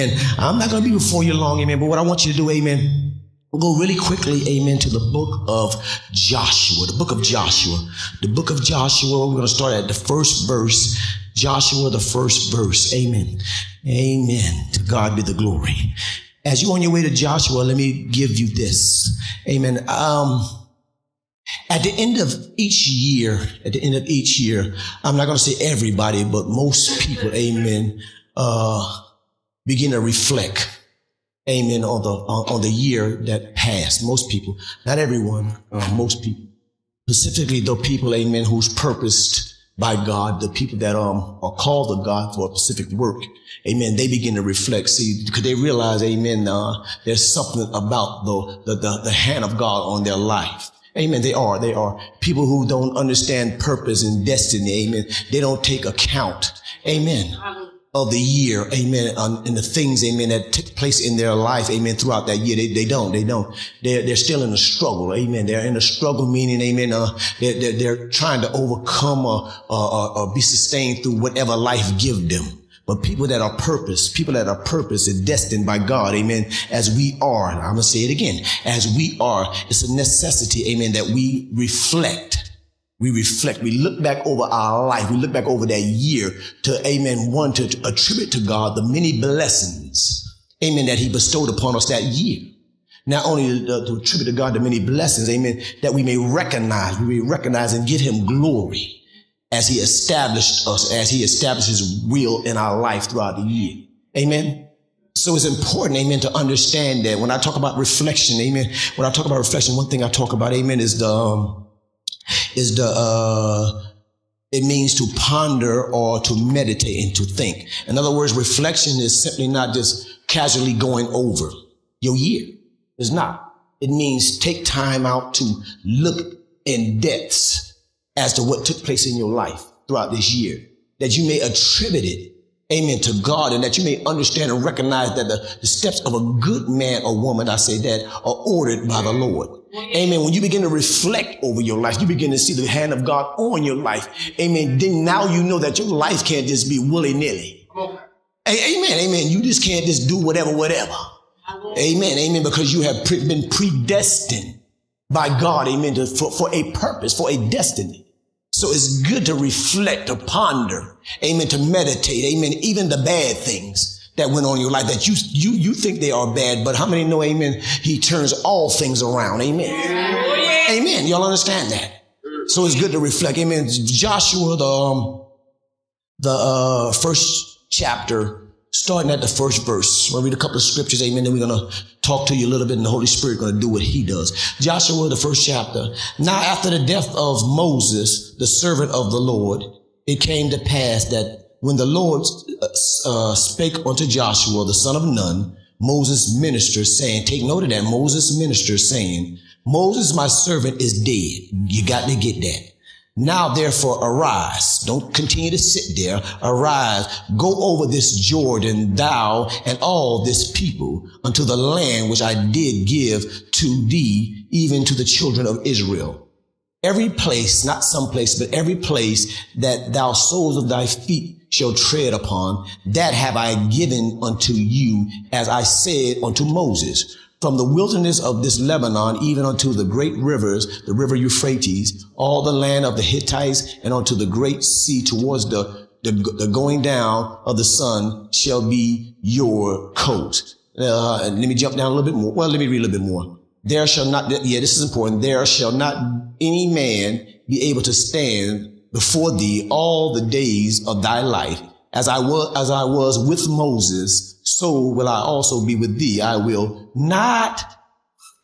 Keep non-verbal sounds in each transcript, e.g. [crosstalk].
And I'm not going to be before you long, amen. But what I want you to do, amen, we'll go really quickly, amen, to the book of Joshua. The book of Joshua. The book of Joshua, we're going to start at the first verse. Joshua, the first verse. Amen. Amen. To God be the glory. As you're on your way to Joshua, let me give you this. Amen. Um, at the end of each year, at the end of each year, I'm not going to say everybody, but most people, amen, uh, begin to reflect, amen, on the, on, on the year that passed. Most people, not everyone, uh, most people, specifically the people, amen, who's purposed by God, the people that um, are called of God for a specific work, amen, they begin to reflect. See, because they realize, amen, uh, there's something about the, the, the, the hand of God on their life. Amen. They are. They are people who don't understand purpose and destiny. Amen. They don't take account. Amen of the year, amen, and the things, amen, that took place in their life, amen, throughout that year. They, they don't, they don't. They're, they're still in a struggle, amen. They're in a struggle, meaning, amen, uh, they're, they're, they're trying to overcome or, or, or be sustained through whatever life give them. But people that are purpose, people that are purpose and destined by God, amen, as we are, I'm going to say it again, as we are, it's a necessity, amen, that we reflect we reflect, we look back over our life, we look back over that year to, amen, one, to, attribute to God the many blessings, amen, that he bestowed upon us that year. Not only to, to attribute to God the many blessings, amen, that we may recognize, we may recognize and give him glory as he established us, as he established his will in our life throughout the year. Amen. So it's important, amen, to understand that when I talk about reflection, amen, when I talk about reflection, one thing I talk about, amen, is the, um, is the uh, it means to ponder or to meditate and to think. In other words, reflection is simply not just casually going over your year. It's not. It means take time out to look in depths as to what took place in your life throughout this year, that you may attribute it amen, to God and that you may understand and recognize that the, the, steps of a good man or woman, I say that, are ordered by the Lord. Amen. When you begin to reflect over your life, you begin to see the hand of God on your life. Amen. Then now you know that your life can't just be willy nilly. Amen. Amen. You just can't just do whatever, whatever. Amen. Amen. Because you have pre- been predestined by God. Amen. To, for, for a purpose, for a destiny. So it's good to reflect, to ponder, amen, to meditate, amen, even the bad things that went on in your life that you, you, you think they are bad, but how many know, amen, he turns all things around, amen. Amen. Y'all understand that? So it's good to reflect, amen. Joshua, the, um, the, uh, first chapter, starting at the first verse. We'll read a couple of scriptures, amen. Then we're going to talk to you a little bit and the Holy Spirit going to do what he does. Joshua, the first chapter. Now after the death of Moses, the servant of the Lord, it came to pass that when the Lord uh, uh, spake unto Joshua, the son of Nun, Moses minister saying, take note of that, Moses minister saying, Moses, my servant is dead. You got to get that. Now therefore arise. Don't continue to sit there. Arise. Go over this Jordan, thou and all this people unto the land which I did give to thee, even to the children of Israel. Every place, not some place, but every place that thou soles of thy feet shall tread upon, that have I given unto you, as I said unto Moses from the wilderness of this Lebanon, even unto the great rivers, the river Euphrates, all the land of the Hittites, and unto the great sea towards the, the, the going down of the sun shall be your coast. Uh, let me jump down a little bit more. Well, let me read a little bit more. There shall not, yeah, this is important. There shall not any man be able to stand before thee all the days of thy life. As I was, as I was with Moses, so will I also be with thee. I will not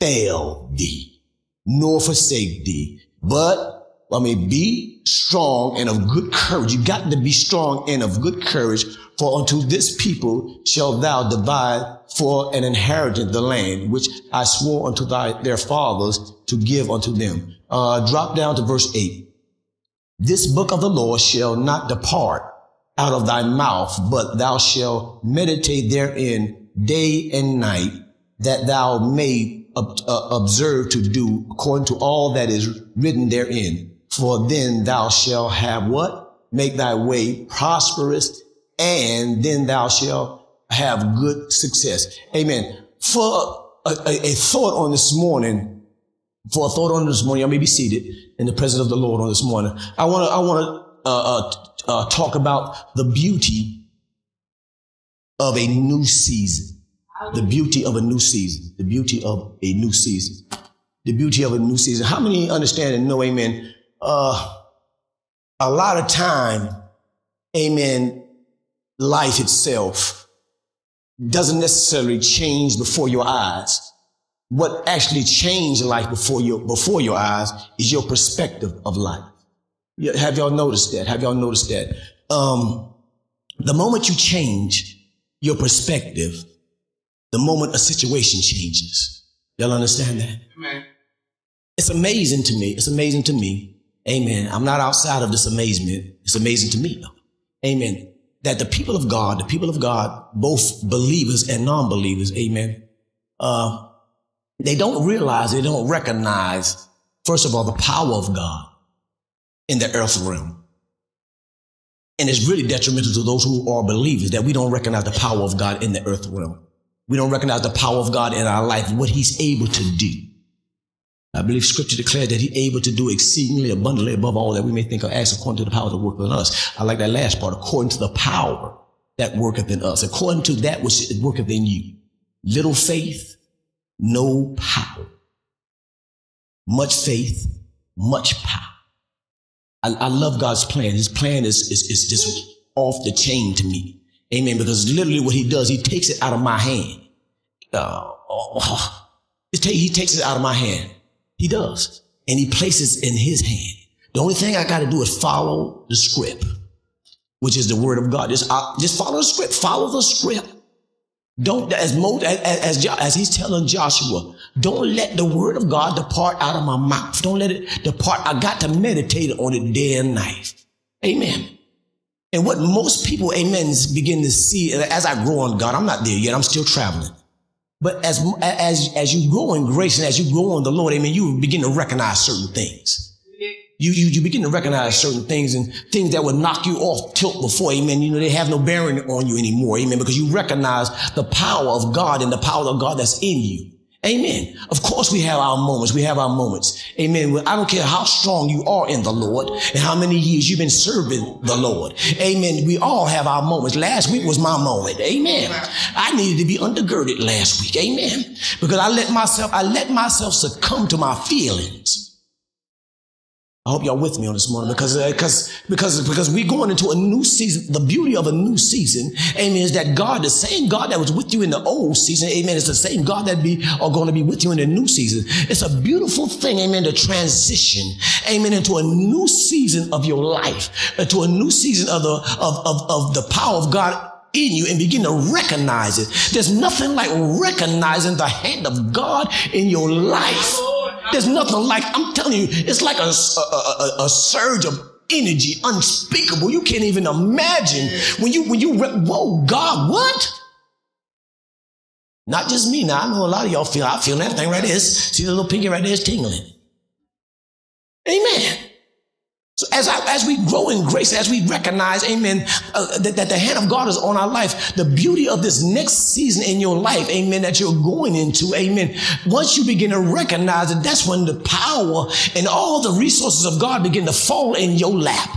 fail thee, nor forsake thee, but I mean, be strong and of good courage. You got to be strong and of good courage, for unto this people shall thou divide for an inheritance the land which I swore unto thy, their fathers to give unto them. Uh, drop down to verse eight. This book of the law shall not depart out of thy mouth, but thou shalt meditate therein day and night, that thou may ob- uh, observe to do according to all that is written therein. For then thou shalt have what? Make thy way prosperous, and then thou shalt have good success. Amen. For a, a, a thought on this morning, for a thought on this morning, I may be seated in the presence of the Lord on this morning. I want to, I want to, uh, uh, uh, talk about the beauty of a new season. The beauty of a new season. The beauty of a new season. The beauty of a new season. How many understand and know, amen? Uh, a lot of time, amen, life itself doesn't necessarily change before your eyes. What actually changed life before your, before your eyes is your perspective of life. Have y'all noticed that? Have y'all noticed that? Um, the moment you change your perspective, the moment a situation changes. Y'all understand that? Amen. It's amazing to me. It's amazing to me. Amen. I'm not outside of this amazement. It's amazing to me. Amen. That the people of God, the people of God, both believers and non-believers, amen, uh, they don't realize, they don't recognize, first of all, the power of God in the earth realm. And it's really detrimental to those who are believers that we don't recognize the power of God in the earth realm. We don't recognize the power of God in our life, what he's able to do. I believe scripture declares that he's able to do exceedingly abundantly above all that we may think or ask according to the power that worketh in us. I like that last part, according to the power that worketh in us, according to that which worketh in you. Little faith, no power. Much faith, much power. I, I love God's plan. His plan is, is, is just off the chain to me. Amen. Because literally what he does, he takes it out of my hand. Uh, oh, he takes it out of my hand. He does. And he places in his hand. The only thing I got to do is follow the script, which is the word of God. Just, uh, just follow the script. Follow the script. Don't, as, Mo, as, as, as he's telling Joshua, don't let the word of God depart out of my mouth. Don't let it depart. I got to meditate on it day and night. Amen. And what most people, amen, begin to see as I grow on God, I'm not there yet. I'm still traveling. But as, as, as you grow in grace and as you grow in the Lord, amen, you begin to recognize certain things. You, you, you begin to recognize certain things and things that would knock you off tilt before, amen. You know, they have no bearing on you anymore, amen, because you recognize the power of God and the power of God that's in you. Amen. Of course we have our moments. We have our moments. Amen. I don't care how strong you are in the Lord and how many years you've been serving the Lord. Amen. We all have our moments. Last week was my moment. Amen. I needed to be undergirded last week. Amen. Because I let myself, I let myself succumb to my feelings. I hope y'all with me on this morning because, uh, because, because, because we're going into a new season. The beauty of a new season, amen, is that God, the same God that was with you in the old season, amen, is the same God that be, are going to be with you in the new season. It's a beautiful thing, amen, to transition, amen, into a new season of your life, into a new season of the, of, of, of the power of God in you and begin to recognize it. There's nothing like recognizing the hand of God in your life. There's nothing like, I'm telling you, it's like a, a, a, a surge of energy unspeakable. You can't even imagine when you, when you, whoa, God, what? Not just me. Now, I know a lot of y'all feel, I feel that thing right there. See the little pinky right there is tingling. Amen. So as, I, as we grow in grace, as we recognize, amen, uh, that, that the hand of God is on our life, the beauty of this next season in your life, amen, that you're going into, amen. Once you begin to recognize it, that's when the power and all the resources of God begin to fall in your lap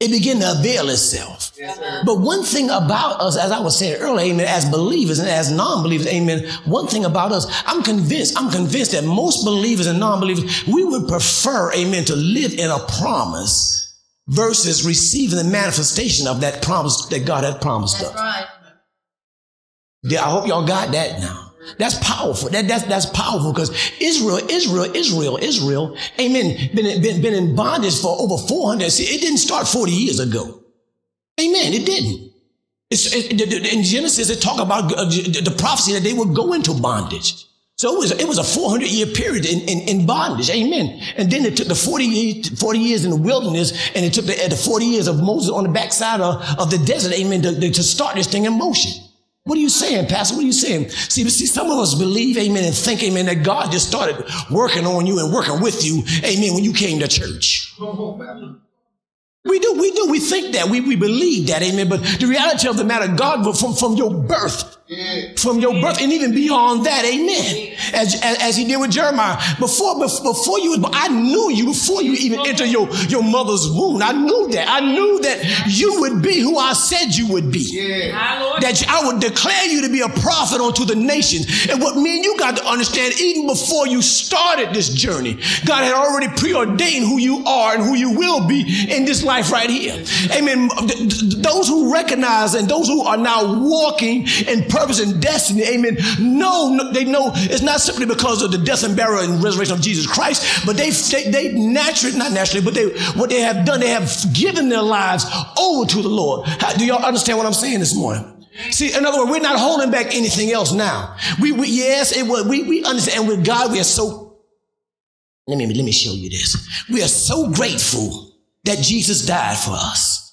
it begin to avail itself. Yes, but one thing about us, as I was saying earlier, amen, as believers and as non-believers, amen, one thing about us, I'm convinced, I'm convinced that most believers and non-believers, we would prefer, amen, to live in a promise versus receiving the manifestation of that promise that God had promised That's us. Right. Yeah, I hope y'all got that now. That's powerful. That, that's, that's powerful because Israel, Israel, Israel, Israel, amen, been, been, been in bondage for over 400. See, it didn't start 40 years ago. Amen. It didn't. It, in Genesis, it talk about uh, the prophecy that they would go into bondage. So it was, it was a 400 year period in, in, in, bondage. Amen. And then it took the 40 years, 40 years in the wilderness and it took the, the 40 years of Moses on the backside of, of the desert. Amen. To, to start this thing in motion. What are you saying, Pastor? What are you saying? See, see, some of us believe, amen, and think, amen, that God just started working on you and working with you, amen, when you came to church. We do, we do, we think that, we, we believe that, amen. But the reality of the matter, God, from, from your birth, from your birth and even beyond that, amen. As, as, as, he did with Jeremiah. Before, before you, I knew you before you even entered your, your mother's womb. I knew that. I knew that you would be who I said you would be. Yeah. That I would declare you to be a prophet unto the nations. And what me and you got to understand, even before you started this journey, God had already preordained who you are and who you will be in this life right here. Amen. Those who recognize and those who are now walking in purpose and destiny, amen, no, they know it's not simply because of the death and burial and resurrection of Jesus Christ, but they, they, they naturally, not naturally, but they, what they have done, they have given their lives over to the Lord. How, do y'all understand what I'm saying this morning? See, in other words, we're not holding back anything else now. We, we yes, it was, we, we understand. And with God, we are so, let me, let me show you this. We are so grateful that Jesus died for us.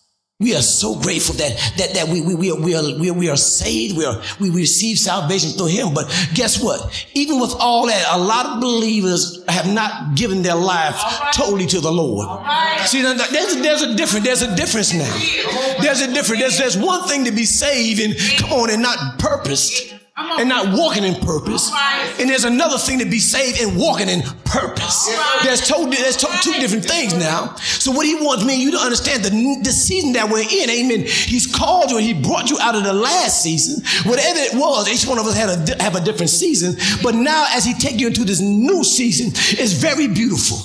We are so grateful that, that, that we, we, we, are, we, are, we, are, we are saved. We, are, we receive salvation through him. But guess what? Even with all that, a lot of believers have not given their life right. totally to the Lord. Right. See, there's a, there's a difference. There's a difference now. There's a difference. There's, there's one thing to be saved and come on and not purposed and not walking in purpose. And there's another thing to be saved and walking in purpose. There's, two, there's two different things now. So what he wants me and you to understand the, the season that we're in, amen. He's called you and he brought you out of the last season. Whatever it was, each one of us had a, have a different season. But now as he take you into this new season, it's very beautiful.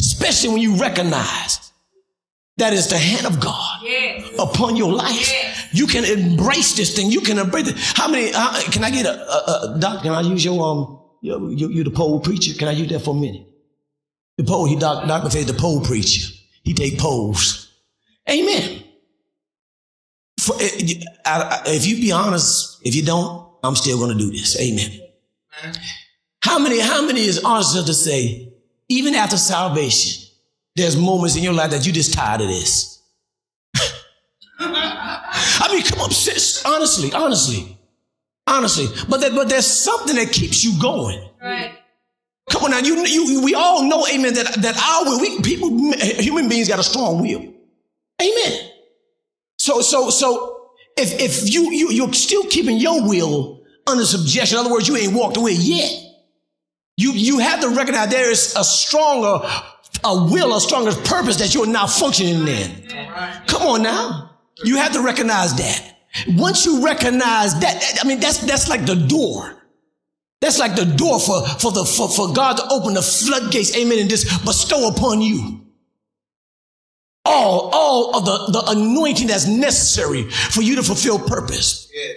Especially when you recognize that is the hand of God yes. upon your life. You can embrace this thing. You can embrace it. How many, how, can I get a, a, a, doc? Can I use your, um, you, you, you the poll preacher? Can I use that for a minute? The poll, he, doc, Dr. says the poll preacher. He take polls. Amen. For, eh, if you be honest, if you don't, I'm still going to do this. Amen. How many, how many is honest enough to say, even after salvation, there's moments in your life that you just tired of this. I mean, come on, sis. Honestly, honestly, honestly. But that, but there's something that keeps you going. Right. Come on now, you, you, we all know, amen, that, that our will, we, people, human beings got a strong will. Amen. So, so, so, if, if you, you, you're still keeping your will under subjection, in other words, you ain't walked away yet. You, you have to recognize there is a stronger a will, a stronger purpose that you're now functioning in. Come on now. You have to recognize that. Once you recognize that, I mean, that's, that's like the door. That's like the door for, for the, for, for God to open the floodgates, amen, and just bestow upon you all, all of the, the anointing that's necessary for you to fulfill purpose. Yeah.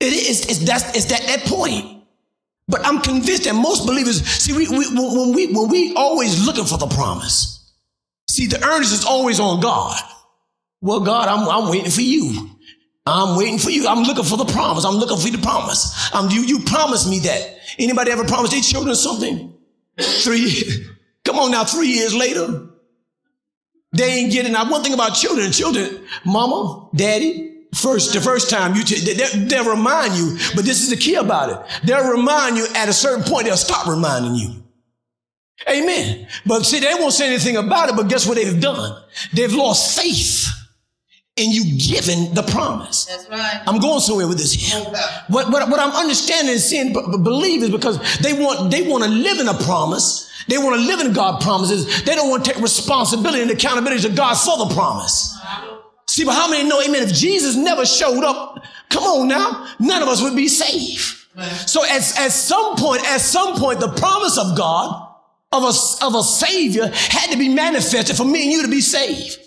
It is, it's, that's, it's that, that point. But I'm convinced that most believers, see, we, we, when we, when we always looking for the promise, see, the earnest is always on God. Well, God, I'm, I'm waiting for you. I'm waiting for you. I'm looking for the promise. I'm looking for the promise. Um, you, you promised me that. Anybody ever promised their children something? Three, [laughs] come on now, three years later, they ain't getting. Now, one thing about children, children, mama, daddy, First, the first time you, t- they, they'll remind you, but this is the key about it. They'll remind you at a certain point, they'll stop reminding you. Amen. But see, they won't say anything about it, but guess what they've done? They've lost faith in you giving the promise. That's right. I'm going somewhere with this here. What, what, what I'm understanding and seeing, b- believe is because they want, they want to live in a promise. They want to live in God promises. They don't want to take responsibility and accountability to God for the promise. See, but how many know, amen, if Jesus never showed up, come on now, none of us would be saved. So at, at some point, at some point, the promise of God, of a, of a savior had to be manifested for me and you to be saved.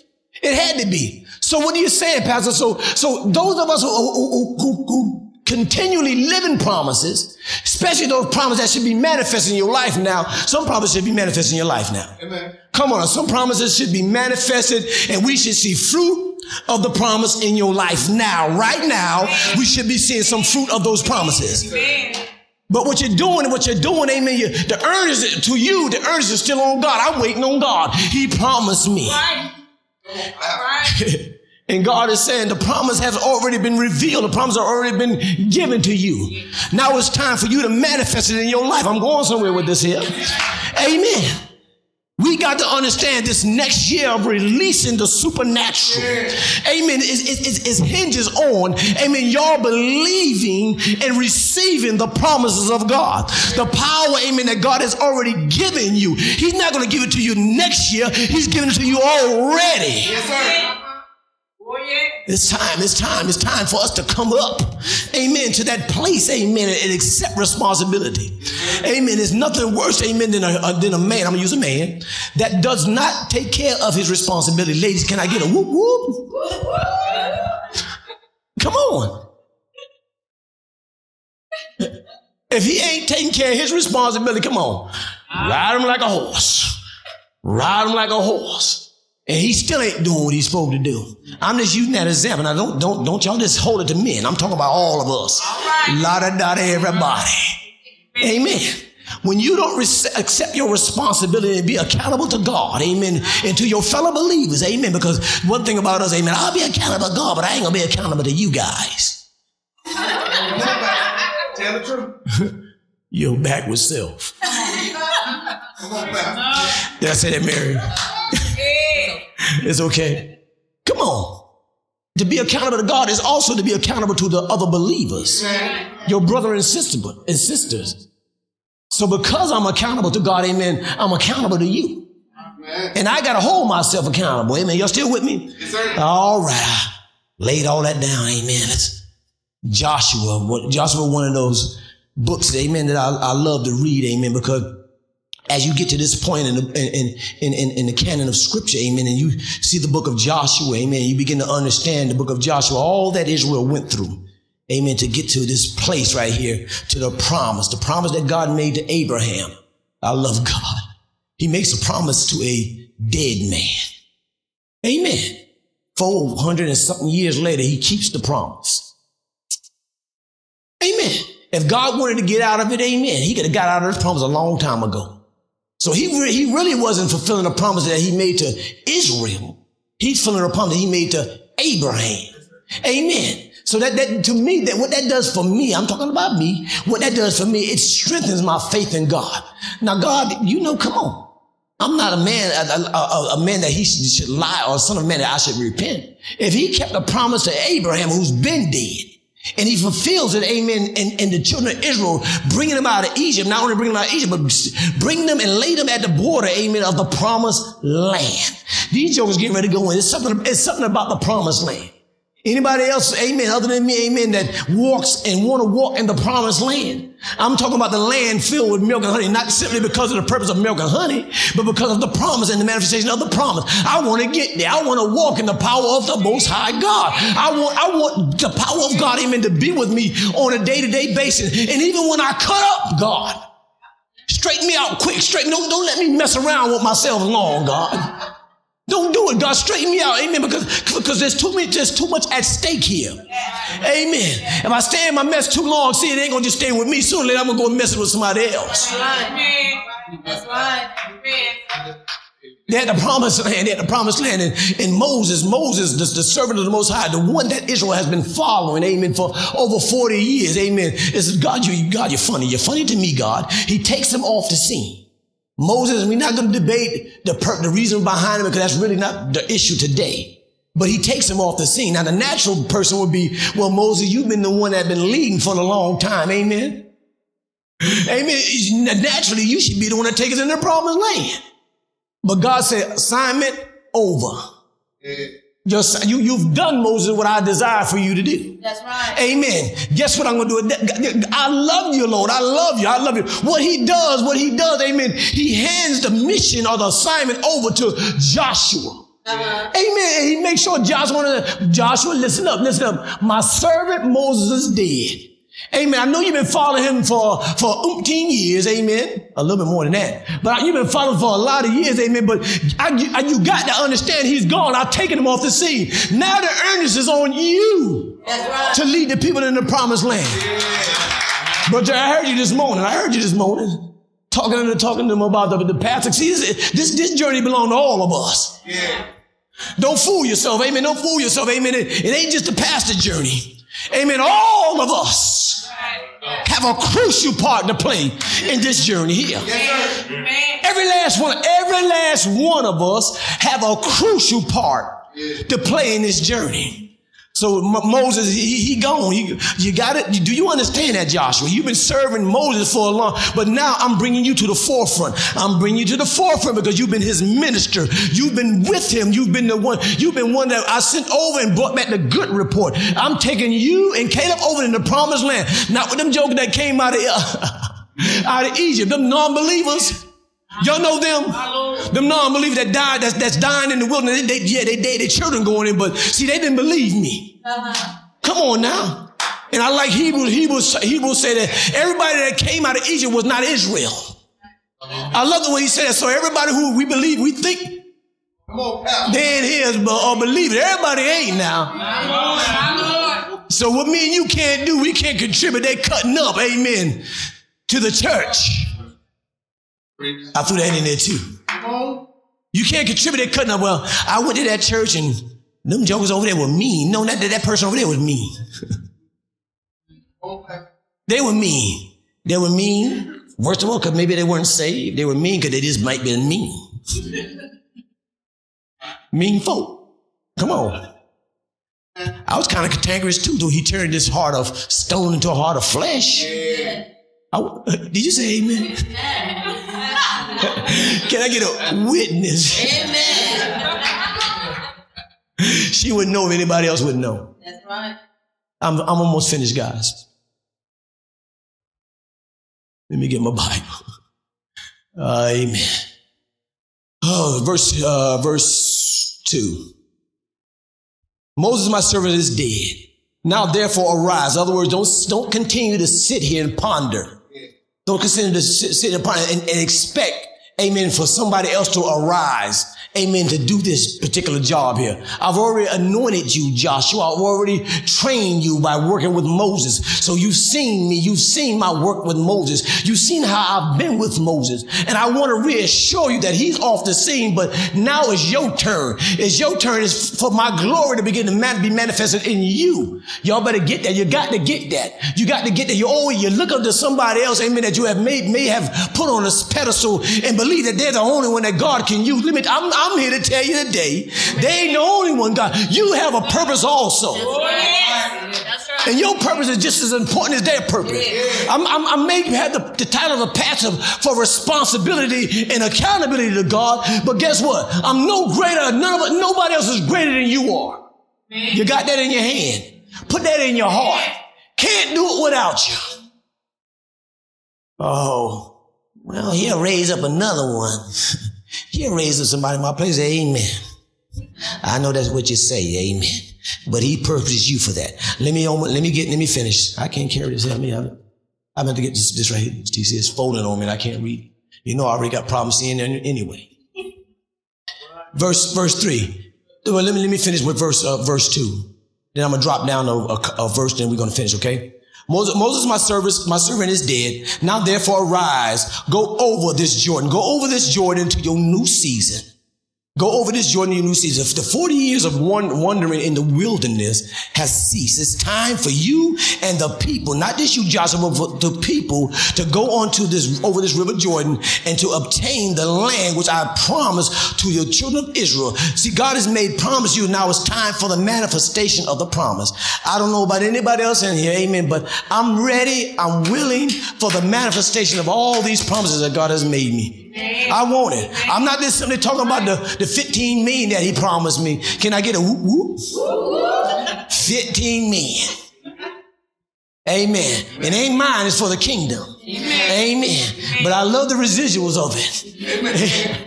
It had to be. So what are you saying, Pastor? So, so those of us who, who, who, who continually live in promises, especially those promises that should be manifested in your life now, some promises should be manifested in your life now. Amen. Come on, some promises should be manifested and we should see fruit of the promise in your life now. Right now, we should be seeing some fruit of those promises. But what you're doing, what you're doing, amen, you, the earnest to you, the earnest is still on God. I'm waiting on God. He promised me. Right. Right. [laughs] and God is saying the promise has already been revealed. The promise has already been given to you. Now it's time for you to manifest it in your life. I'm going somewhere with this here. Amen. We got to understand this next year of releasing the supernatural. Amen. It, hinges on, amen, y'all believing and receiving the promises of God. The power, amen, that God has already given you. He's not going to give it to you next year. He's giving it to you already. Yes, sir. Oh. It's time, it's time, it's time for us to come up, amen, to that place, amen, and accept responsibility. Amen. There's nothing worse, amen, than a, than a man, I'm gonna use a man, that does not take care of his responsibility. Ladies, can I get a whoop whoop? Come on. If he ain't taking care of his responsibility, come on. Ride him like a horse. Ride him like a horse. And he still ain't doing what he's supposed to do. I'm just using that example. Now don't don't don't y'all just hold it to men. I'm talking about all of us. Right. La da da everybody. Amen. When you don't accept your responsibility and be accountable to God, amen, and to your fellow believers, amen. Because one thing about us, amen, I'll be accountable to God, but I ain't gonna be accountable to you guys. [laughs] Tell the truth. [laughs] You're back with self. Come on back. Did I say that, Mary? It's okay. Come on. To be accountable to God is also to be accountable to the other believers, your brother and sister and sisters. So because I'm accountable to God, amen, I'm accountable to you. And I got to hold myself accountable. Amen. Y'all still with me? Yes, all right. Laid all that down. Amen. It's Joshua. Joshua, one of those books, amen, that I, I love to read. Amen. Because as you get to this point in the, in, in, in, the canon of scripture, amen, and you see the book of Joshua, amen, you begin to understand the book of Joshua, all that Israel went through, amen, to get to this place right here, to the promise, the promise that God made to Abraham. I love God. He makes a promise to a dead man. Amen. 400 and something years later, he keeps the promise. Amen. If God wanted to get out of it, amen, he could have got out of this promise a long time ago. So he, re- he really wasn't fulfilling the promise that he made to Israel. He's fulfilling a promise that he made to Abraham. Amen. So that, that to me, that what that does for me, I'm talking about me, what that does for me, it strengthens my faith in God. Now, God, you know, come on. I'm not a man, a, a, a man that he should, should lie or a son of man that I should repent. If he kept a promise to Abraham who's been dead, and he fulfills it, amen, and, and the children of Israel, bringing them out of Egypt, not only bringing them out of Egypt, but bring them and lay them at the border, amen, of the promised land. These jokers getting ready to go in. It's something, it's something about the promised land. Anybody else, amen, other than me, amen, that walks and want to walk in the promised land. I'm talking about the land filled with milk and honey, not simply because of the purpose of milk and honey, but because of the promise and the manifestation of the promise. I want to get there. I want to walk in the power of the most high God. I want, I want the power of God, amen, to be with me on a day to day basis. And even when I cut up, God, straighten me out quick, straighten, don't, don't let me mess around with myself long, God. Don't do it. God, straighten me out. Amen. Because, because there's too much, there's too much at stake here. Amen. If I stay in my mess too long, see, it ain't gonna just stay with me. Sooner or later, I'm gonna go mess it with somebody else. That's right. They had the promised land, they had the promised land. And, and Moses, Moses, the, the, servant of the Most High, the one that Israel has been following, amen, for over 40 years, amen. Is God, you, God, you're funny. You're funny to me, God. He takes them off the scene. Moses, we're not going to debate the, per- the reason behind him because that's really not the issue today. But he takes him off the scene. Now, the natural person would be, well, Moses, you've been the one that's been leading for a long time. Amen. Amen. Naturally, you should be the one that takes us in the promised land. But God said, assignment over. You, you've done, Moses, what I desire for you to do. That's right. Amen. Guess what I'm going to do? I love you, Lord. I love you. I love you. What he does, what he does, amen. He hands the mission or the assignment over to Joshua. Uh-huh. Amen. And he makes sure Joshua, Joshua, listen up, listen up. My servant Moses is dead. Amen. I know you've been following him for, for umpteen years. Amen. A little bit more than that. But you've been following for a lot of years. Amen. But I, I, you got to understand he's gone. I've taken him off the scene. Now the earnest is on you right. to lead the people in the promised land. Yeah. But I heard you this morning. I heard you this morning. Talking to, talking to them about the, the pastor. See, this, this, this journey belongs to all of us. Yeah. Don't fool yourself. Amen. Don't fool yourself. Amen. It, it ain't just a pastor journey. Amen. All of us have a crucial part to play in this journey here. Every last last one, every last one of us have a crucial part to play in this journey. So Moses, he, he gone. He, you got it. Do you understand that, Joshua? You've been serving Moses for a long, but now I'm bringing you to the forefront. I'm bringing you to the forefront because you've been his minister. You've been with him. You've been the one. You've been one that I sent over and brought back the good report. I'm taking you and Caleb over in the promised land. Not with them jokers that came out of [laughs] out of Egypt. Them non-believers. Y'all know them? Them non-believers that died, that's, that's dying in the wilderness. They, they, yeah, they, they, their children going in, but see, they didn't believe me. Uh-huh. Come on now. And I like Hebrews, Hebrews, Hebrews say that everybody that came out of Egypt was not Israel. I love the way he said it. So everybody who we believe, we think they ain't his, but or believe it. Everybody ain't now. So what me and you can't do, we can't contribute. They cutting up, amen, to the church. I threw that in there too. You can't contribute that cutting up. Well, I went to that church and them jokers over there were mean. No, not that, that person over there was mean. okay. [laughs] They were mean. They were mean. First of all, because maybe they weren't saved. They were mean because they just might be mean. [laughs] mean folk. Come on. I was kind of cantankerous too, though he turned this heart of stone into a heart of flesh. Yeah. I, did you say amen? Can I get a witness? Amen. she wouldn't know if anybody else would know. That's right. I'm, I'm almost finished, guys. Let me get my Bible. Uh, amen. Oh, verse, uh, verse two. Moses, my servant, is dead. Now therefore arise. In other words, don't, don't continue to sit here and ponder. Don't continue to sit, sit and ponder and, and expect, amen, for somebody else to arise amen, to do this particular job here. I've already anointed you, Joshua. I've already trained you by working with Moses. So you've seen me. You've seen my work with Moses. You've seen how I've been with Moses. And I want to reassure you that he's off the scene, but now it's your turn. It's your turn. It's for my glory to begin to man- be manifested in you. Y'all better get that. You got to get that. You got to get that. You always, you look up to somebody else, amen, that you have made, may have put on a pedestal and believe that they're the only one that God can use. Let me, I'm, I'm here to tell you today, they ain't the only one, God. You have a purpose also. And your purpose is just as important as their purpose. I'm, I'm, i may have the, the title of a pastor for responsibility and accountability to God, but guess what? I'm no greater, none of nobody else is greater than you are. You got that in your hand. Put that in your heart. Can't do it without you. Oh, well, he'll raise up another one. [laughs] He'll raise up somebody in my place. Amen. I know that's what you say. Amen. But he purposed you for that. Let me, let me get, let me finish. I can't carry this. Help me. I'm, I'm to get this, this right here. TC is folding on me and I can't read. You know, I already got problems seeing it anyway. [laughs] Verse, verse three. Well, let me, let me finish with verse, uh, verse two. Then I'm going to drop down a, a, a verse, then we're going to finish, okay? Moses, Moses, my servant, my servant is dead. Now therefore arise, go over this Jordan, go over this Jordan to your new season. Go over this Jordan new season. The 40 years of wandering in the wilderness has ceased. It's time for you and the people, not just you, Joshua, but the people to go onto this, over this river Jordan and to obtain the land which I promised to your children of Israel. See, God has made promise you. Now it's time for the manifestation of the promise. I don't know about anybody else in here. Amen. But I'm ready. I'm willing for the manifestation of all these promises that God has made me. I want it. I'm not just simply talking about the, the 15 million that he promised me. Can I get a whoop whoop? 15 million. Amen. It ain't mine, it's for the kingdom. Amen. Amen. But I love the residuals of it.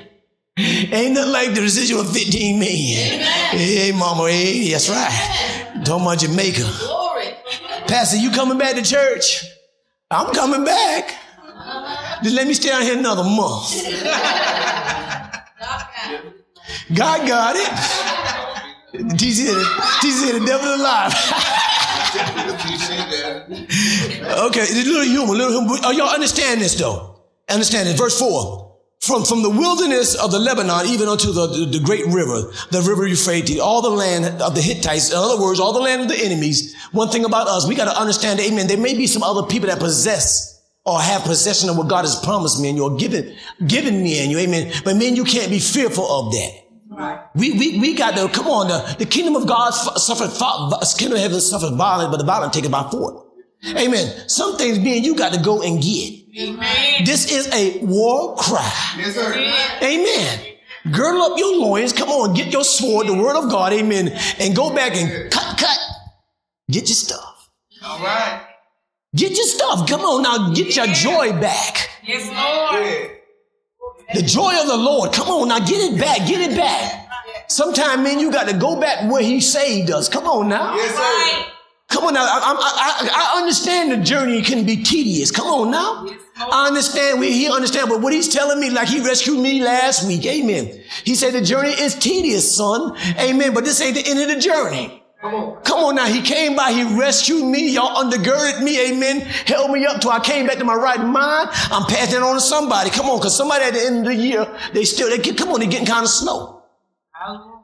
[laughs] ain't nothing like the residual of 15 million. Hey, mama, hey, that's right. Talking about Jamaica. Glory. Pastor, you coming back to church? I'm coming back. Uh-huh. Just let me stay out here another month. God got it. TC said the devil alive. [laughs] okay, a little humor, little humor. Oh, y'all understand this though. Understand this. Verse 4 from, from the wilderness of the Lebanon even unto the, the, the, great river, the river Euphrates, all the land of the Hittites, in other words, all the land of the enemies. One thing about us, we got to understand, amen, there may be some other people that possess or have possession of what God has promised me and you're given, given me and you, amen. But man, you can't be fearful of that. Right. We, we, we got to, come on, the, the kingdom of God suffered, kingdom of heaven suffered violence, but the violence take it by force. Amen. Some things being you got to go and get. Amen. This is a war cry. Yes, sir. Amen. Girdle up your loins. Come on, get your sword, the word of God. Amen. And go back and cut, cut. Get your stuff. All right. Get your stuff. Come on now, get your joy back. Yes, Lord. The joy of the Lord. Come on now, get it back. Get it back. Sometime, man, you got to go back where He saved us. Come on now. Yes, sir. Come on now. I, I, I, understand the journey can be tedious. Come on now. I understand. We, he understand, but what he's telling me, like he rescued me last week. Amen. He said the journey is tedious, son. Amen. But this ain't the end of the journey. Come on. Come on now. He came by. He rescued me. Y'all undergirded me. Amen. Held me up till I came back to my right mind. I'm passing on to somebody. Come on. Cause somebody at the end of the year, they still, they get, come on, they're getting kind of slow.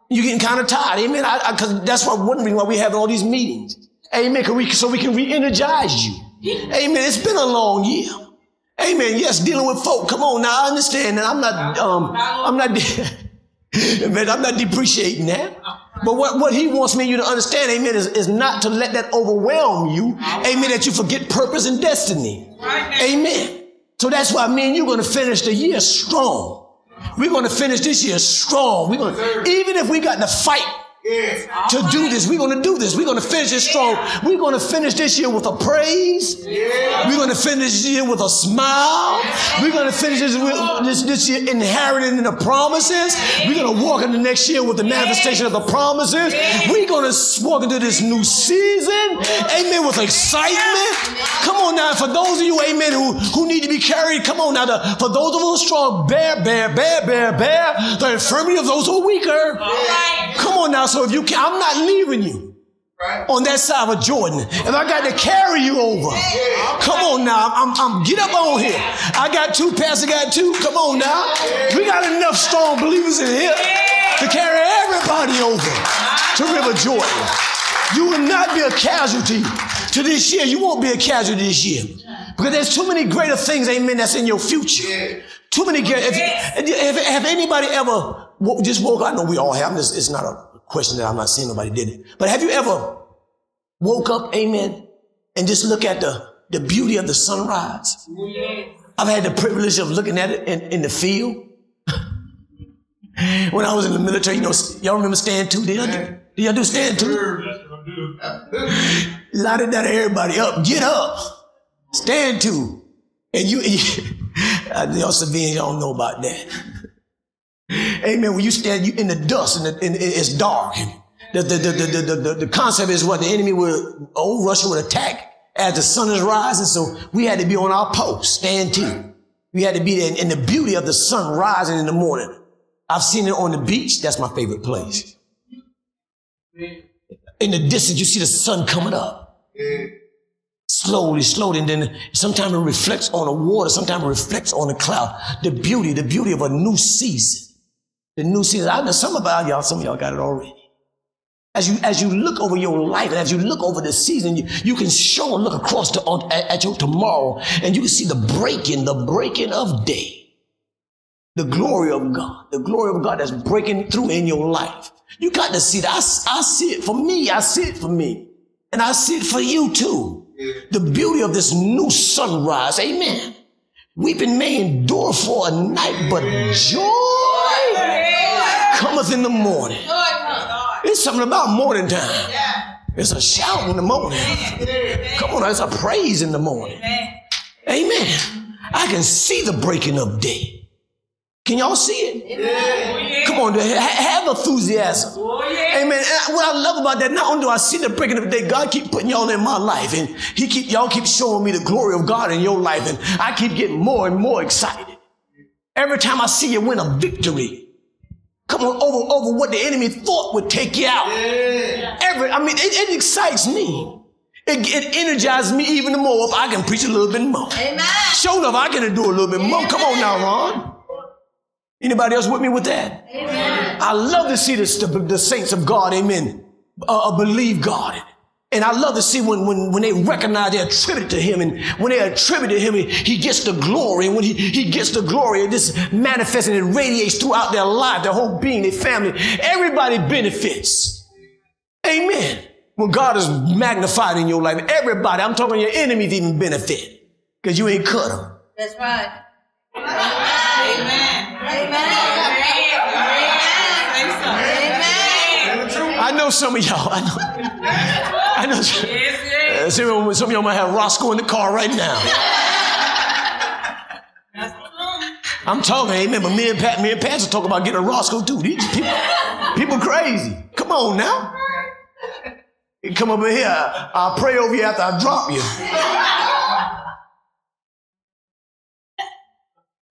You're getting kind of tired. Amen. I, I, cause that's what one reason why we have all these meetings. Amen. We, so we can re-energize you. Amen. It's been a long year. Amen. Yes, dealing with folk. Come on now. I understand that. I'm not, um, I'm not, [laughs] man, I'm not depreciating that. But what, what he wants me you to understand, amen, is, is not to let that overwhelm you. Amen. That you forget purpose and destiny. Amen. So that's why me and you are going to finish the year strong. We're going to finish this year strong. We're going to, even if we got to fight to do this. We're going to do this. We're going to finish it strong. We're going to finish this year with a praise. We're going to finish this year with a smile. We're going to finish this, this, this year inheriting the promises. We're going to walk into next year with the manifestation of the promises. We're going to walk into this new season. Amen. With excitement. Come on now. For those of you, amen, who, who need to be carried, come on now. The, for those of us strong, bear, bear, bear, bear, bear the infirmity of those who are weaker. Come on now. So if you can, I'm not leaving you. Right. On that side of Jordan. If I got to carry you over, come on now. I'm, I'm get up on here. I got two, Pastor got two. Come on now. We got enough strong believers in here to carry everybody over to River Jordan. You will not be a casualty to this year. You won't be a casualty this year. Because there's too many greater things, amen, that's in your future. Too many. Have anybody ever just woke? Up? I know we all have. This it's not a question that I'm not saying nobody did it. But have you ever woke up, amen, and just look at the, the beauty of the sunrise? I've had the privilege of looking at it in, in the field. [laughs] when I was in the military, you know, y'all remember stand to? Did y'all do, did y'all do stand to? [laughs] Lighted that everybody up. Get up. Stand to. And you, [laughs] y'all civilians, y'all don't know about that. Amen. When you stand you in the dust and, the, and it's dark. And the, the, the, the, the, concept is what the enemy would, old Russia would attack as the sun is rising. So we had to be on our post, stand to. We had to be there in the beauty of the sun rising in the morning. I've seen it on the beach. That's my favorite place. In the distance, you see the sun coming up. Slowly, slowly, and then sometimes it reflects on the water, sometimes it reflects on the cloud. The beauty, the beauty of a new season. The new season. I know some about y'all, some of y'all got it already. As you, as you look over your life and as you look over the season, you, you can show and look across on, at, at your tomorrow and you can see the breaking, the breaking of day. The glory of God, the glory of God that's breaking through in your life. You got to see that. I, I see it for me. I see it for me. And I see it for you too. The beauty of this new sunrise. Amen. Weeping may endure for a night, but joy cometh in the morning. It's something about morning time. It's a shout in the morning. Come on, it's a praise in the morning. Amen. I can see the breaking of day. Can y'all see it? Come on, have enthusiasm. Amen. And what I love about that, not only do I see the breaking of day, God keep putting y'all in my life, and He keep y'all keep showing me the glory of God in your life, and I keep getting more and more excited. Every time I see you win a victory, Come on, over, over what the enemy thought would take you out. Yeah. Every, I mean, it, it excites me. It, it, energizes me even more if I can preach a little bit more. Amen. Show enough, I can do a little bit more. Come on now, Ron. Anybody else with me with that? Amen. I love to see this, the, the saints of God, amen, uh, uh, believe God And I love to see when, when, when they recognize they attribute to him and when they attribute to him, he, he gets the glory. And when he, he gets the glory, it just manifests and it radiates throughout their life, their whole being, their family. Everybody benefits. Amen. When God is magnified in your life, everybody, I'm talking your enemies even benefit because you ain't cut them. That's right. Amen. Amen. Amen. Amen. I know some of y'all. I know. [laughs] I know. Some, uh, some, some of y'all might have Roscoe in the car right now. I'm talking, amen. But me and Pat, me and Pastor talk about getting a Roscoe too. These people, people crazy. Come on now. You come over here. I'll pray over you after I drop you.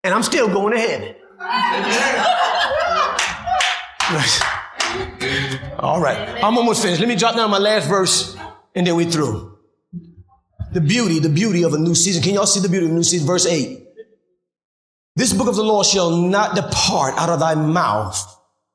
And I'm still going to heaven. [laughs] All right. I'm almost finished. Let me drop down my last verse and then we're through. The beauty, the beauty of a new season. Can y'all see the beauty of a new season? Verse 8. This book of the law shall not depart out of thy mouth,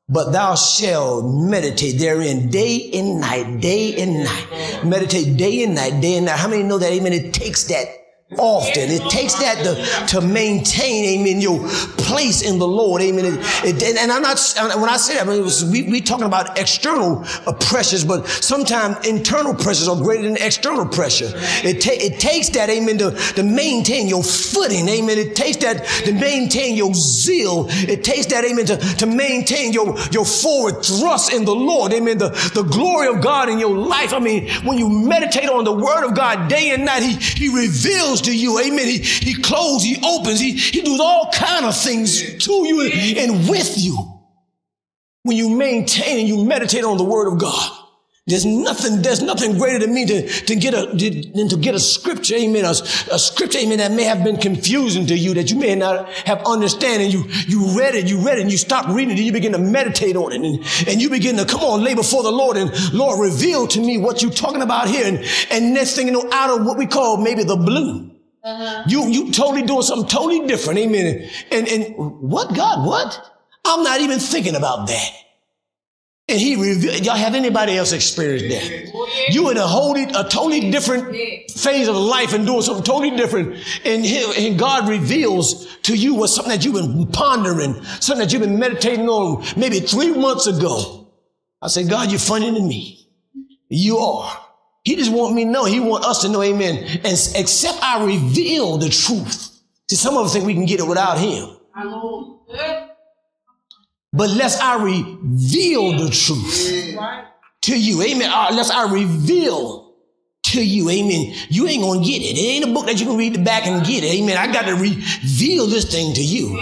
but thou shalt meditate therein day and night, day and night. Meditate day and night, day and night. How many know that? Amen. It takes that often. It takes that to, to maintain, amen, your place in the Lord, amen. It, it, and I'm not, when I say that, I mean, was, we, we talking about external uh, pressures, but sometimes internal pressures are greater than external pressure. It, ta- it takes that, amen, to, to maintain your footing, amen. It takes that to maintain your zeal. It takes that, amen, to, to maintain your, your forward thrust in the Lord, amen. The, the glory of God in your life. I mean, when you meditate on the word of God day and night, He, he reveals to you. Amen. He, he closes, he opens, he, he does all kind of things to you and, and with you. When you maintain and you meditate on the word of God. There's nothing, there's nothing greater than me to, to get a, than to get a scripture, amen, a, a scripture, amen, that may have been confusing to you, that you may not have understanding. You, you read it, you read it, and you stop reading it, and you begin to meditate on it, and, and you begin to, come on, lay before the Lord, and Lord, reveal to me what you're talking about here, and, and next thing you know, out of what we call maybe the blue, uh-huh. you, you totally doing something totally different, amen, and, and what, God, what? I'm not even thinking about that. And he revealed, y'all have anybody else experienced that? You in a wholly, a totally different phase of life and doing something totally different. And, he, and God reveals to you what something that you've been pondering, something that you've been meditating on maybe three months ago. I say, God, you're funnier than me. You are. He just want me to know. He want us to know, amen. And except I reveal the truth. See, some of us think we can get it without him. But lest I reveal the truth to you, amen. Uh, lest I reveal to you, amen. You ain't gonna get it. It ain't a book that you can read the back and get it, amen. I got to reveal this thing to you.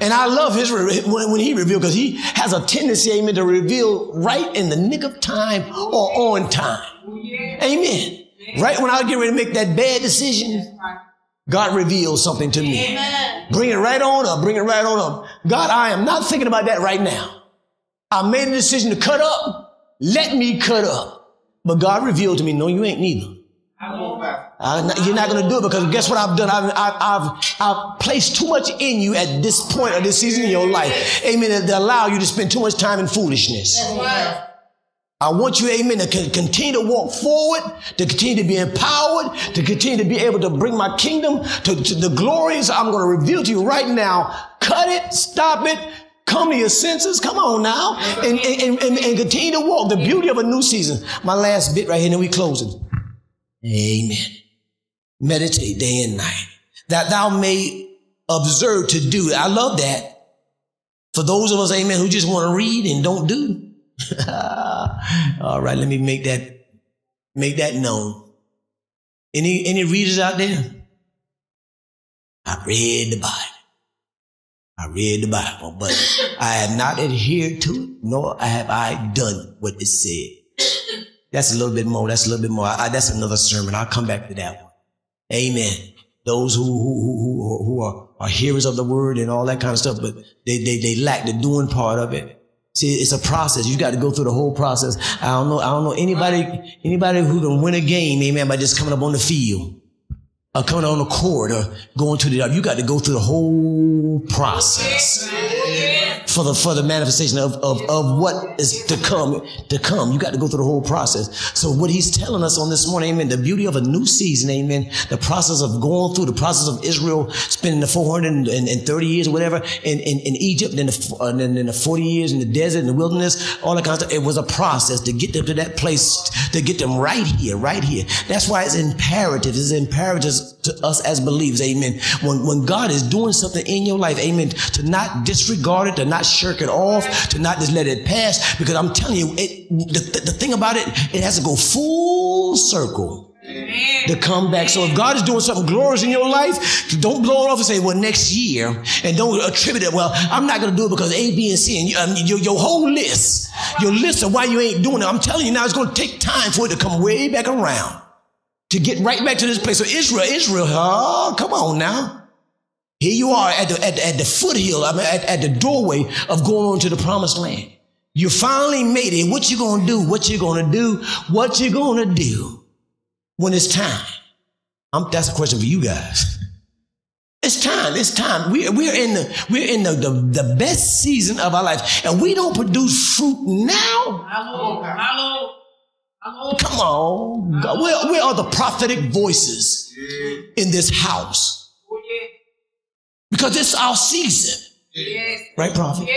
And I love his when, when he revealed because he has a tendency, amen, to reveal right in the nick of time or on time. Amen. Right when I get ready to make that bad decision, God reveals something to me. Amen. Bring it right on up. Bring it right on up. God, I am not thinking about that right now. I made a decision to cut up. Let me cut up. But God revealed to me, no, you ain't neither. Not, you're not going to do it because guess what I've done? I've, I've, I've, I've, placed too much in you at this point of this season in your life. Amen. To allow you to spend too much time in foolishness. I want you, amen, to continue to walk forward, to continue to be empowered, to continue to be able to bring my kingdom to, to the glories I'm going to reveal to you right now. Cut it, stop it, come to your senses. Come on now. And, and, and, and continue to walk the beauty of a new season. My last bit right here, and then we closing. Amen. Meditate day and night that thou may observe to do. I love that. For those of us, amen, who just want to read and don't do. [laughs] All right, let me make that make that known. Any any readers out there? I read the Bible. I read the Bible, but I have not adhered to it, nor have I done what it said. That's a little bit more. That's a little bit more. I, that's another sermon. I'll come back to that one. Amen. Those who who who who, are, are hearers of the word and all that kind of stuff, but they they they lack the doing part of it. See, it's a process. You got to go through the whole process. I don't know. I don't know anybody, anybody who can win a game, amen, by just coming up on the field or coming on the court or going to the, you got to go through the whole process for the for the manifestation of, of, of what is to come to come. You got to go through the whole process. So what he's telling us on this morning, amen, the beauty of a new season, amen, the process of going through the process of Israel spending the 430 years or whatever in, in, in Egypt, and the, uh, then the 40 years in the desert, in the wilderness, all that kind of stuff. It was a process to get them to that place, to get them right here, right here. That's why it's imperative. It's imperative to us as believers, amen. When, when God is doing something in your life, amen, to not disregard it, to not shirk it off, to not just let it pass, because I'm telling you, it, the, the thing about it, it has to go full circle to come back. So if God is doing something glorious in your life, don't blow it off and say, well, next year, and don't attribute it, well, I'm not going to do it because A, B, and C, and you, um, your, your whole list, your list of why you ain't doing it, I'm telling you now, it's going to take time for it to come way back around to get right back to this place. So Israel, Israel, oh, come on now. Here you are at the, at, at the foothill, I mean, at, at the doorway of going on to the promised land. You finally made it. What you gonna do? What you gonna do? What you gonna do when it's time? I'm, that's a question for you guys. It's time. It's time. We're, we're in the we're in the, the, the best season of our life, and we don't produce fruit now. Hello, hello. Come on, God. Where, where are the prophetic voices in this house? Oh. Because it's our season, right, prophet?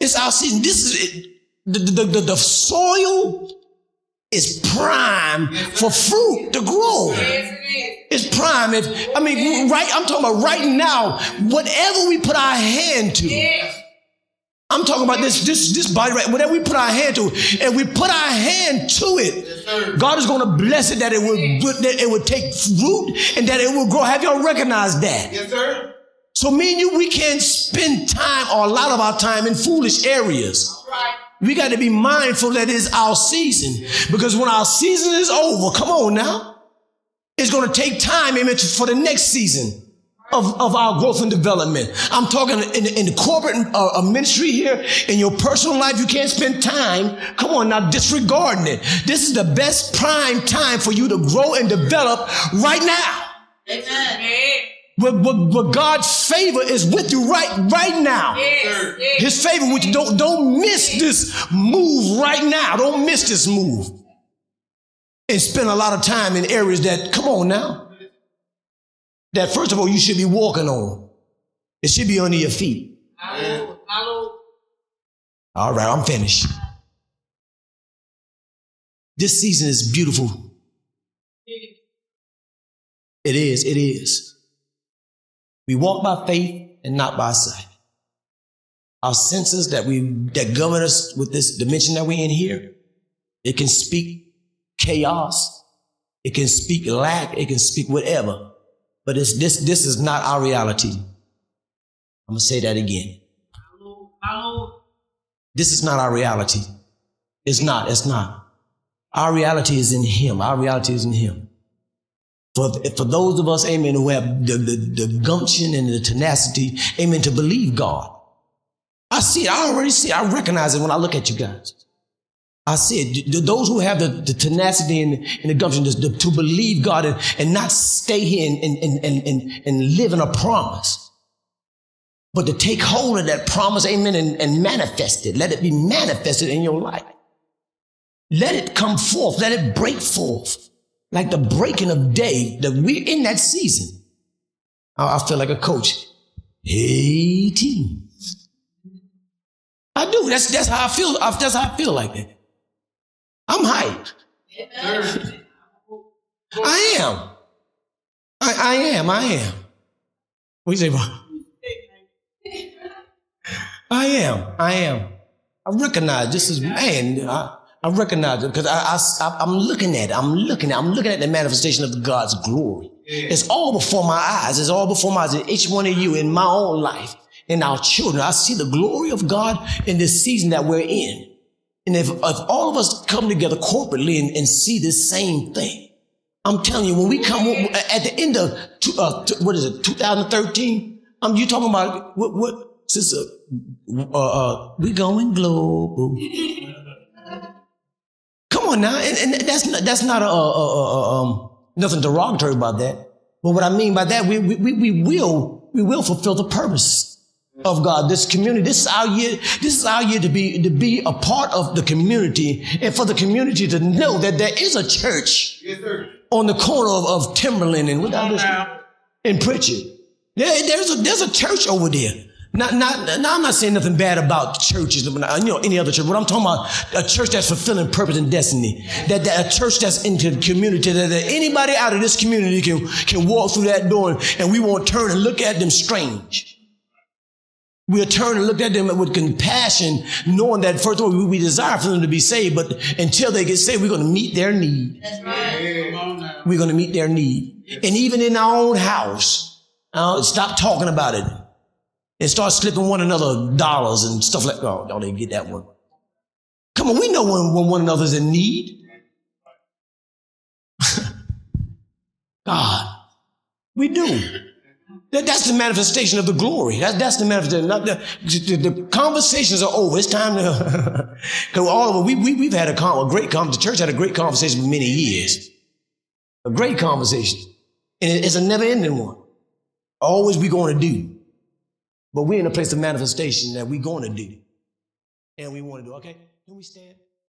It's our season. This is it. The, the, the, the soil is prime for fruit to grow. It is. Prime. If, I mean, right, I'm talking about right now, whatever we put our hand to. I'm talking about this, this, this body right, whatever we put our hand to, and we put our hand to it, God is going to bless it that it would, that it would take root and that it will grow. Have y'all recognized that? Yes, sir. So me and you, we can't spend time or a lot of our time in foolish areas. Right. We got to be mindful that it's our season because when our season is over, come on now, it's going to take time amen, for the next season of, of our growth and development. I'm talking in, in the corporate uh, uh, ministry here, in your personal life, you can't spend time, come on now, disregarding it. This is the best prime time for you to grow and develop right now. Amen. Where, where, where God's favor is with you right, right now. Yes. Yes. His favor, which don't don't miss this move right now. Don't miss this move. And spend a lot of time in areas that, come on now, that first of all you should be walking on. It should be under your feet. All right, I'm finished. This season is beautiful. It is, it is. We walk by faith and not by sight. Our senses that we that govern us with this dimension that we're in here, it can speak chaos, it can speak lack, it can speak whatever. But it's this this is not our reality. I'm gonna say that again. This is not our reality. It's not, it's not. Our reality is in Him. Our reality is in Him. For, for those of us, amen, who have the, the, the gumption and the tenacity, amen, to believe God. I see it. I already see it. I recognize it when I look at you guys. I. Th- Those who have the, the tenacity and, and the gumption to, to- to believe God and, and not stay here and, and, and, and, and live in a promise but to take hold of that promise, amen, and, and manifest it. Let it be manifested in your life. Let it come forth. Let it break forth like the breaking of day that we're in that season. I, I feel like a coach. 18. I do. That's, that's how I feel. That's how I feel like that. I'm hyped. I am. I, I am. I am. What you say, bro? I am. I am. I recognize this is man. I, I recognize it because I, I, am looking at it. I'm looking at. I'm looking at the manifestation of God's glory. It's all before my eyes. It's all before my eyes. In each one of you in my own life, in our children, I see the glory of God in this season that we're in. And if, if all of us come together corporately and, and see this same thing, I'm telling you, when we come at the end of uh, what is it, 2013? Um, you talking about what? What? Sister, uh, uh, we going global. Come on now, and, and that's not, that's not a, a, a, um nothing derogatory about that. But what I mean by that, we, we we will we will fulfill the purpose of God, this community. This is our year. This is our year to be to be a part of the community, and for the community to know that there is a church on the corner of, of Timberland and what on this- in Pritchard. There, there's a there's a church over there. Not, not, now I'm not saying nothing bad about churches, you know, any other church. But I'm talking about a church that's fulfilling purpose and destiny. That, that a church that's into the community. That, that anybody out of this community can can walk through that door and we won't turn and look at them strange. We'll turn and look at them with compassion, knowing that first of all, we, we desire for them to be saved, but until they get saved, we're going to meet their need. That's right. Come on now. We're going to meet their need. And even in our own house, uh, stop talking about it and start slipping one another dollars and stuff like that. Oh, don't even get that one. Come on, we know when, when one another's in need. [laughs] God, we do. That, that's the manifestation of the glory. That, that's the manifestation. The, the, the conversations are over. It's time to, [laughs] because all of us, we, we, we've had a, con, a great conversation. The church had a great conversation for many years. A great conversation. And it- it's a never ending one. Always we going to do. But we're in a place of manifestation that we're going to do. And we want to do. Okay? Can we stand?